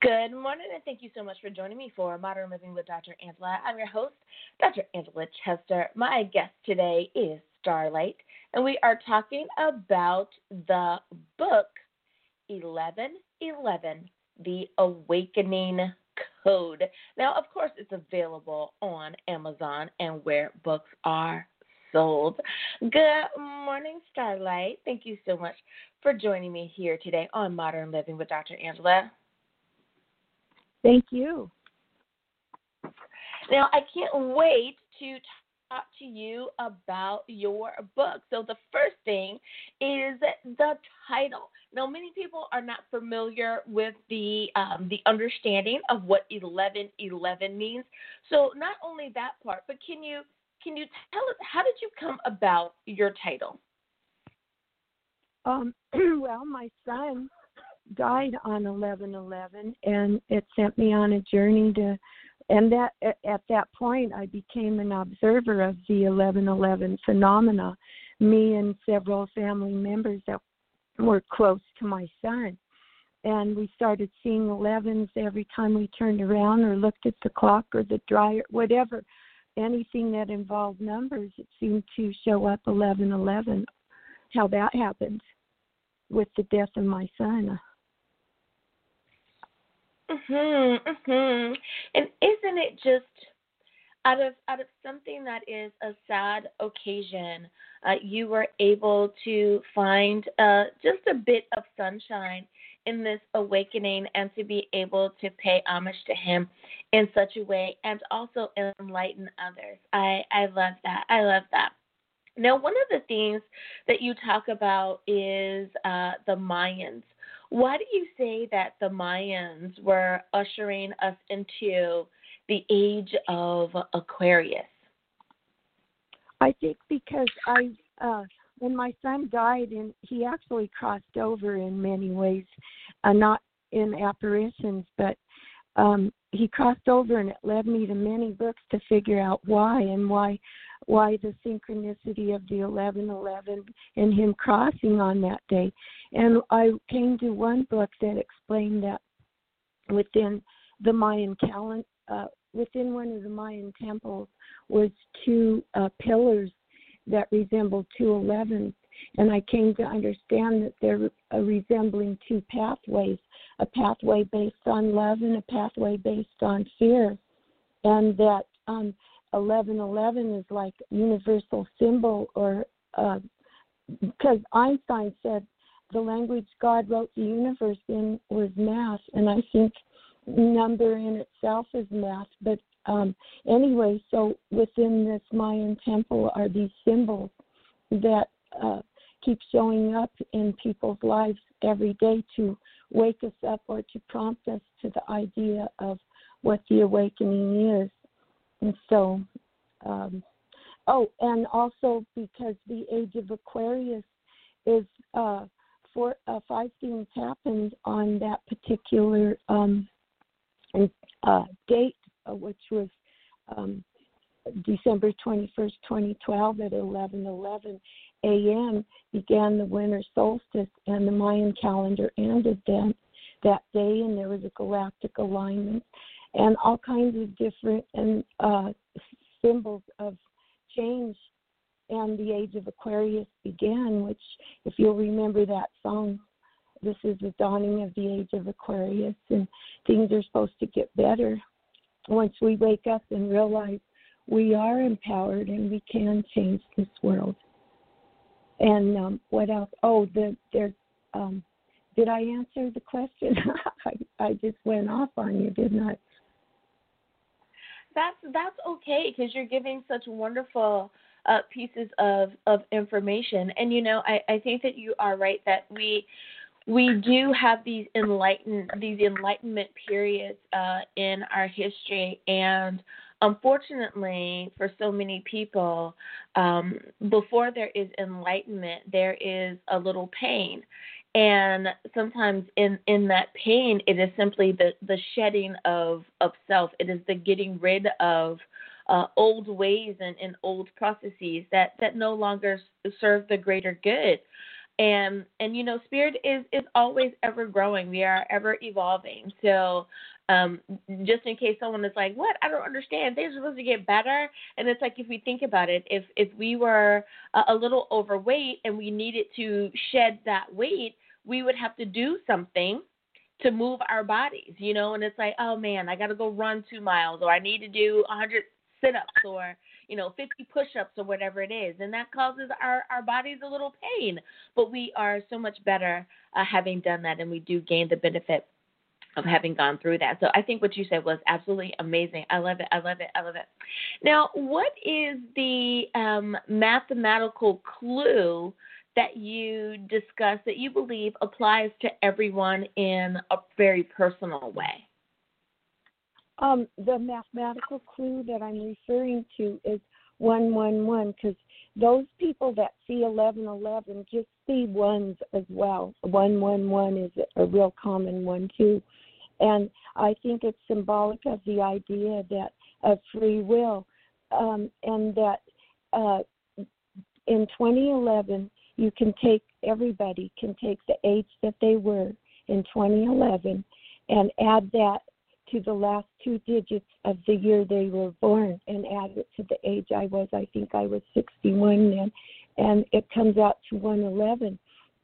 Good morning, and thank you so much for joining me for Modern Living with Dr. Angela. I'm your host, Dr. Angela Chester. My guest today is Star Light, and we are talking about the book 1111 The Awakening Code. Now, of course, it's available on Amazon and where books are sold. Good morning, Star Light. Thank you so much for joining me here today on Modern Living with Dr. Angela. Thank you. Now, I can't wait to talk to you about your book. So, the first thing is the title. Now, many people are not familiar with the um, the understanding of what eleven eleven means. So, not only that part, but can you can you tell us how did you come about your title? Um, well, my son died on 11/11, and it sent me on a journey to. And that at that point, I became an observer of the 11/11 phenomena. Me and several family members that were close to my son, and we started seeing 11s every time we turned around or looked at the clock or the dryer, whatever, anything that involved numbers. It seemed to show up 11/11. How that happened with the death of my son. Mhm, mhm. And isn't it just out of out of something that is a sad occasion, uh, you were able to find uh, just a bit of sunshine in this awakening, and to be able to pay homage to him in such a way, and also enlighten others. I I love that. I love that. Now, one of the things that you talk about is uh, the Mayans why do you say that the Mayans were ushering us into the age of Aquarius? I think because I, uh, when my son died, and he actually crossed over in many ways, uh, not in apparitions, but um, he crossed over, and it led me to many books to figure out why and why why the synchronicity of the 1111 and him crossing on that day. And I came to one book that explained that within the Mayan calendar, uh, within one of the Mayan temples was two uh, pillars that resembled two 11s. And I came to understand that they're uh, resembling two pathways a pathway based on love and a pathway based on fear. And that um, 1111 is like universal symbol or uh, because Einstein said the language God wrote the universe in was math, and I think number in itself is math. But um, anyway, so within this Mayan temple are these symbols that uh, keep showing up in people's lives every day to wake us up or to prompt us to the idea of what the awakening is. And so, um, oh, and also because the age of Aquarius is uh, four, uh, five things happened on that particular um, uh, date, uh, which was um, December 21st, 2012 at 11:11 a.m. began the winter solstice, and the Mayan calendar ended then that day, and there was a galactic alignment and all kinds of different and uh, symbols of change. And the age of Aquarius began, which, if you'll remember that song, this is the dawning of the age of Aquarius, and things are supposed to get better once we wake up and realize we are empowered and we can change this world. And um, what else? Oh, the there. Um, did I answer the question? I, I just went off on you, didn't I? That's that's okay because you're giving such wonderful uh, pieces of of information. And you know, I I think that you are right that we we do have these enlighten these enlightenment periods uh, in our history and unfortunately for so many people um, before there is enlightenment there is a little pain and sometimes in in that pain it is simply the the shedding of of self. It is the getting rid of uh, old ways and, and old processes that that no longer serve the greater good. And and you know spirit is is always ever growing. We are ever evolving. So um just in case someone is like what? I don't understand. Are supposed to get better. And it's like if we think about it if if we were a, a little overweight and we needed to shed that weight we would have to do something to move our bodies you know? And it's like oh man i got to go run 2 miles or i need to do a 100 sit-ups or you know 50 push-ups or whatever it is. And that causes our our bodies a little pain. But we are so much better uh, having done that and we do gain the benefit of having gone through that. So I think what you said was absolutely amazing. I love it. I love it. I love it. Now, what is the um, mathematical clue that you discuss that you believe applies to everyone in a very personal way? Um, the mathematical clue that I'm referring to is 111 because those people that see 1111 just see ones as well. 111 is a real common one too. And I think it's symbolic of the idea that of free will um, and that uh, in 2011 you can take everybody can take the age that they were in 2011 and add that to the last two digits of the year they were born and add it to the age I was. I think I was 61 then, and it comes out to 111.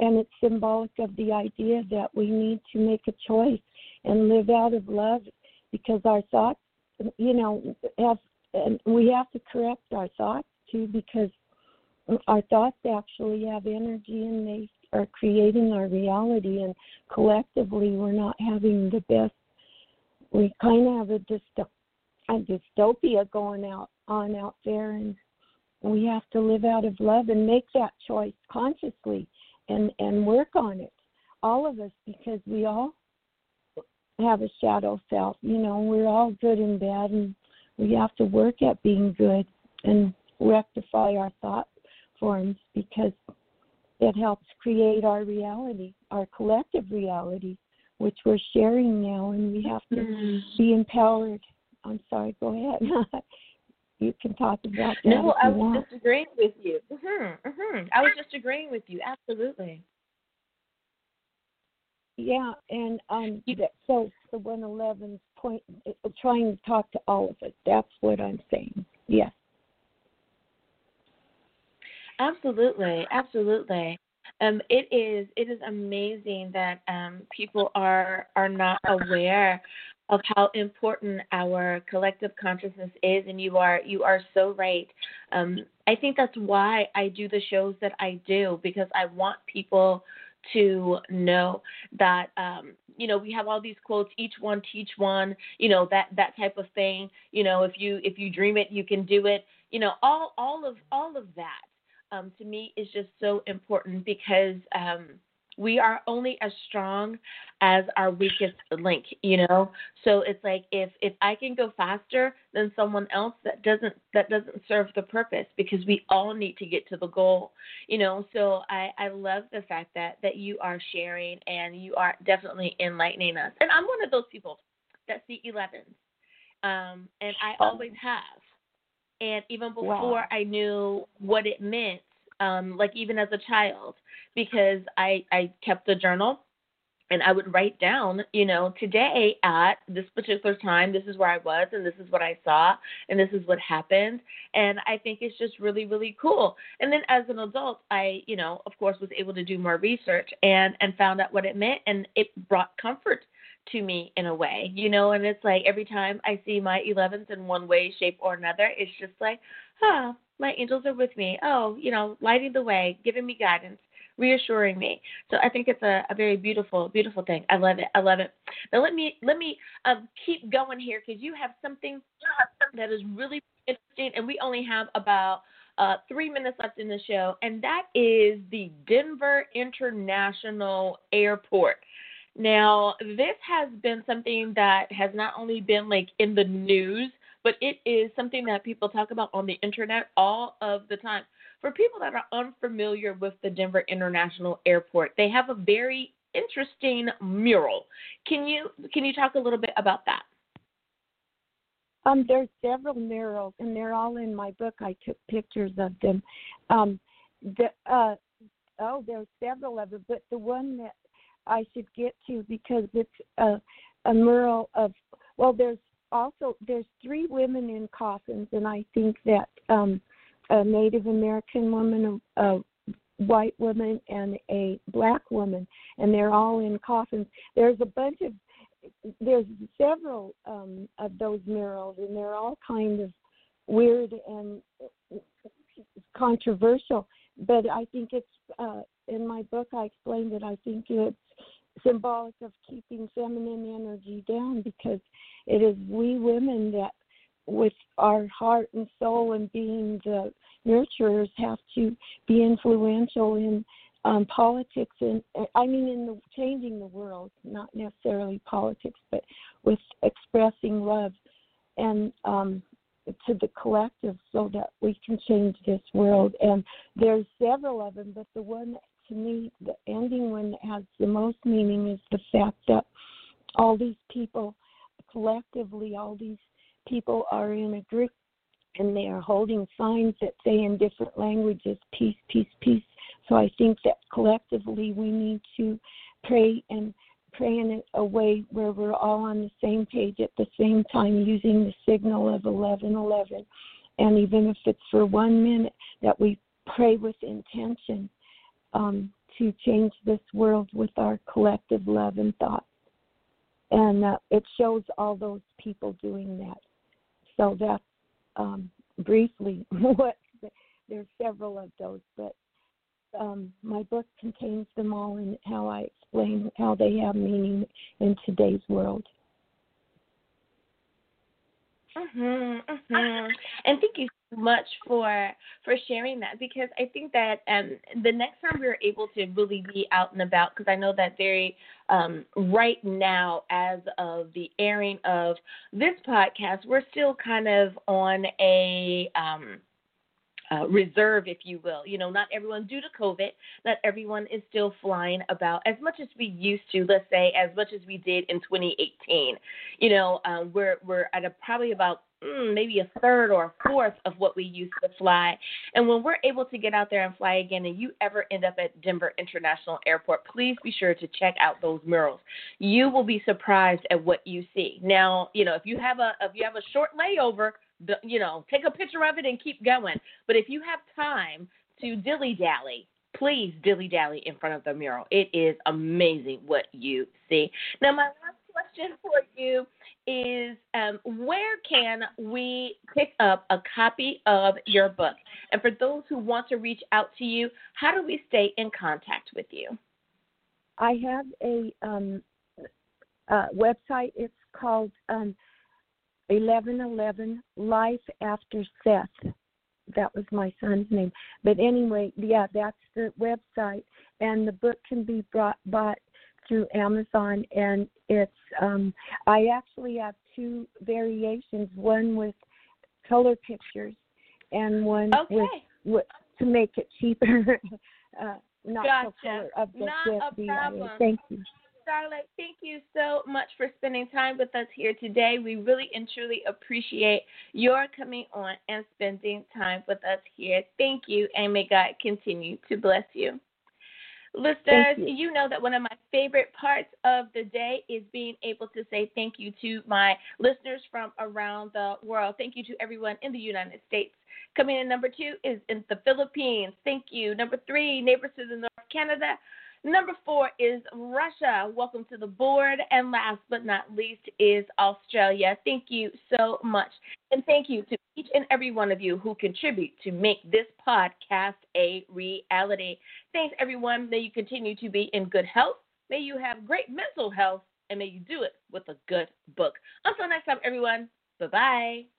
And it's symbolic of the idea that we need to make a choice and live out of love because our thoughts, you know, have, and we have to correct our thoughts too because our thoughts actually have energy and they are creating our reality and collectively we're not having the best we kind of have a, dysto- a dystopia going out on out there, and we have to live out of love and make that choice consciously and and work on it, all of us, because we all have a shadow self. You know, we're all good and bad, and we have to work at being good and rectify our thought forms because it helps create our reality, our collective reality which we're sharing now, and we have to mm-hmm. be empowered. I'm sorry, go ahead. you can talk about that. No, I was want. just agreeing with you. Mm-hmm, mm-hmm. I was just agreeing with you. Absolutely. Yeah, and um, so the 111's point, uh, trying to talk to all of us. That's what I'm saying. Yes. Absolutely, absolutely. Um, it is it is amazing that um, people are are not aware of how important our collective consciousness is, and you are you are so right. Um, I think that's why I do the shows that I do because I want people to know that um, you know we have all these quotes each one teach one you know that that type of thing you know if you if you dream it you can do it you know all all of all of that um, to me is just so important because um, we are only as strong as our weakest link, you know. So it's like if if I can go faster than someone else, that doesn't that doesn't serve the purpose because we all need to get to the goal, you know. So I I love the fact that that you are sharing and you are definitely enlightening us. And I'm one of those people that see 11s, um, and I oh. always have and even before wow. I knew what it meant, um, like even as a child, because I I kept a journal and I would write down, you know, today at this particular time, this is where I was and this is what I saw and this is what happened. And I think it's just really, really cool. And then as an adult, I, you know, of course was able to do more research and and found out what it meant and it brought comfort to me in a way, you know, and it's like every time I see my 11s in one way, shape, or another, it's just like, ah, my angels are with me. Oh, you know, lighting the way, giving me guidance, reassuring me. So I think it's a, a very beautiful, beautiful thing. I love it. I love it. Now let me let me um, keep going here because you have something that is really interesting, and we only have about uh, three minutes left in the show, and that is the Denver International Airport. Now, this has been something that has not only been like in the news, but it is something that people talk about on the internet all of the time. For people that are unfamiliar with the Denver International Airport, they have a very interesting mural. Can you can you talk a little bit about that? Um, there's several murals, and they're all in my book. I took pictures of them. Um, the uh, oh, there's several of them, but the one that I should get to because it's a, a mural of well, there's also there's three women in coffins, and I think that um, a Native American woman, a, white woman, and a black woman, and they're all in coffins. There's a bunch of there's several um, of those murals, and they're all kind of weird and controversial. But I think it's uh, in my book. I explained that I think it's symbolic of keeping feminine energy down because it is we women that with our heart and soul and being the nurturers have to be influential in um, politics and I mean in the changing the world, not necessarily politics, but with expressing love and um, to the collective so that we can change this world. And there's several of them, but the one to me, the ending one that has the most meaning is the fact that all these people, collectively, all these people are in a group and they are holding signs that say in different languages, peace, peace, peace. So I think that collectively we need to pray and pray in a way where we're all on the same page at the same time using the signal of 1111. And even if it's for one minute, that we pray with intention um, to change this world with our collective love and thought. And uh, it shows all those people doing that. So that's um, briefly what there's several of those, but um, my book contains them all and how I explain how they have meaning in today's world. Mhm, mhm. And thank you much for for sharing that because I think that um the next time we're able to really be out and about because I know that very um right now as of the airing of this podcast we're still kind of on a um uh, reserve, if you will. You know, not everyone, due to COVID, not everyone is still flying about as much as we used to. Let's say as much as we did in 2018. You know, um, we're we're at a probably about Mm, maybe a third or a fourth of what we used to fly. And when we're able to get out there and fly again, and you ever end up at Denver International Airport, please be sure to check out those murals. You will be surprised at what you see. Now, you know, if you have a if you have a short layover you know, take a picture of it and keep going. But if you have time to dilly dally, please dilly dally in front of the mural. It is amazing what you see. Now, my last question for you is um, where can we pick up a copy of your book? And for those who want to reach out to you, how do we stay in contact with you? I have a um, website. It's called um, 1111 Life After Seth. That was my son's name. But anyway, yeah, that's the website. And the book can be brought, bought through Amazon. And it's, um, I actually have two variations one with color pictures and one okay. with, with to make it cheaper. uh, not gotcha. so color of the not a problem. Thank you. Star Light, thank you so much for spending time with us here today. We really and truly appreciate your coming on and spending time with us here. Thank you, and may God continue to bless you. Listeners, you. you. know that one of my favorite parts of the day is being able to say thank you to my listeners from around the world. Thank you to everyone in the United States. Coming in number two is in the Philippines. Thank you. Number three, neighbors to the north, Canada. Number four is Russia. Welcome to the board. And last but not least is Australia. Thank you so much. And thank you to each and every one of you who contribute to make this podcast a reality. Thanks, everyone. May you continue to be in good health. May you have great mental health. And may you do it with a good book. Until next time, everyone. Bye bye.